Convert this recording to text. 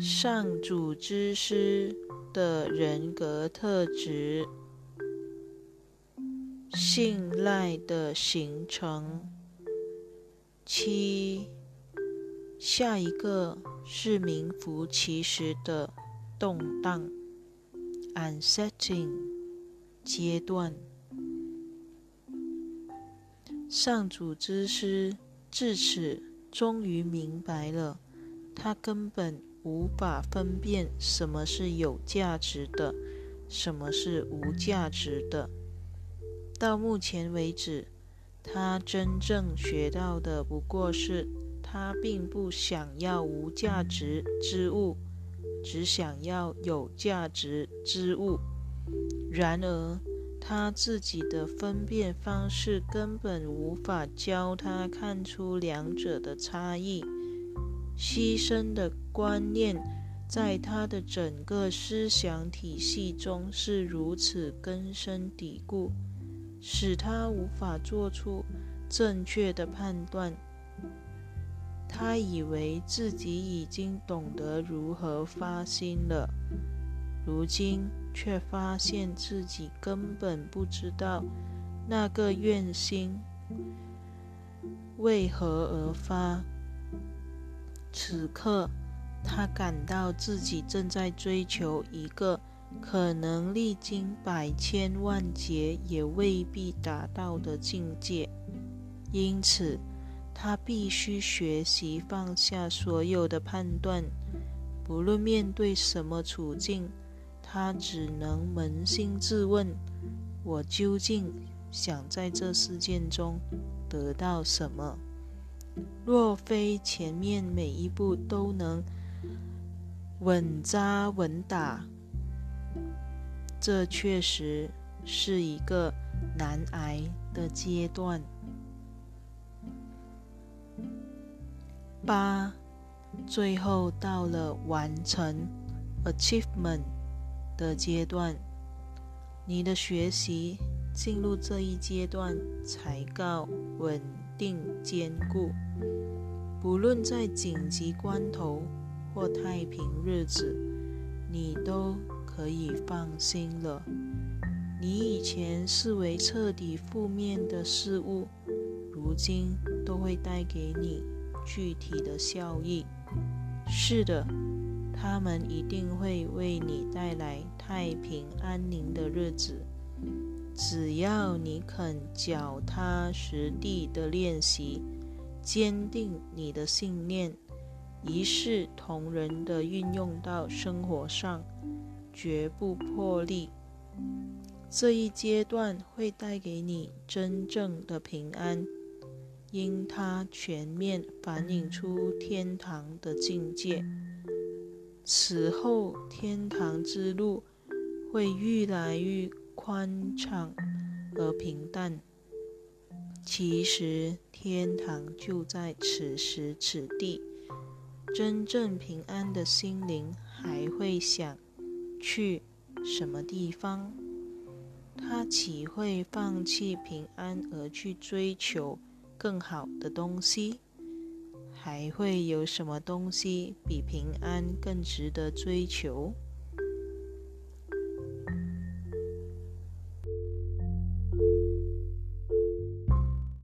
上主之师的人格特质：信赖的形成。七，下一个是名副其实的动荡 （unsetting） 阶段。上主之师至此终于明白了，他根本无法分辨什么是有价值的，什么是无价值的。到目前为止，他真正学到的不过是，他并不想要无价值之物，只想要有价值之物。然而，他自己的分辨方式根本无法教他看出两者的差异。牺牲的观念在他的整个思想体系中是如此根深蒂固，使他无法做出正确的判断。他以为自己已经懂得如何发心了，如今。却发现自己根本不知道那个愿心为何而发。此刻，他感到自己正在追求一个可能历经百千万劫也未必达到的境界，因此，他必须学习放下所有的判断，不论面对什么处境。他只能扪心自问：我究竟想在这事件中得到什么？若非前面每一步都能稳扎稳打，这确实是一个难挨的阶段。八，最后到了完成 （achievement）。的阶段，你的学习进入这一阶段才告稳定坚固。不论在紧急关头或太平日子，你都可以放心了。你以前视为彻底负面的事物，如今都会带给你具体的效益。是的。他们一定会为你带来太平安宁的日子，只要你肯脚踏实地的练习，坚定你的信念，一视同仁的运用到生活上，绝不破例。这一阶段会带给你真正的平安，因它全面反映出天堂的境界。此后，天堂之路会愈来愈宽敞而平淡。其实，天堂就在此时此地。真正平安的心灵还会想去什么地方？他岂会放弃平安而去追求更好的东西？还会有什么东西比平安更值得追求？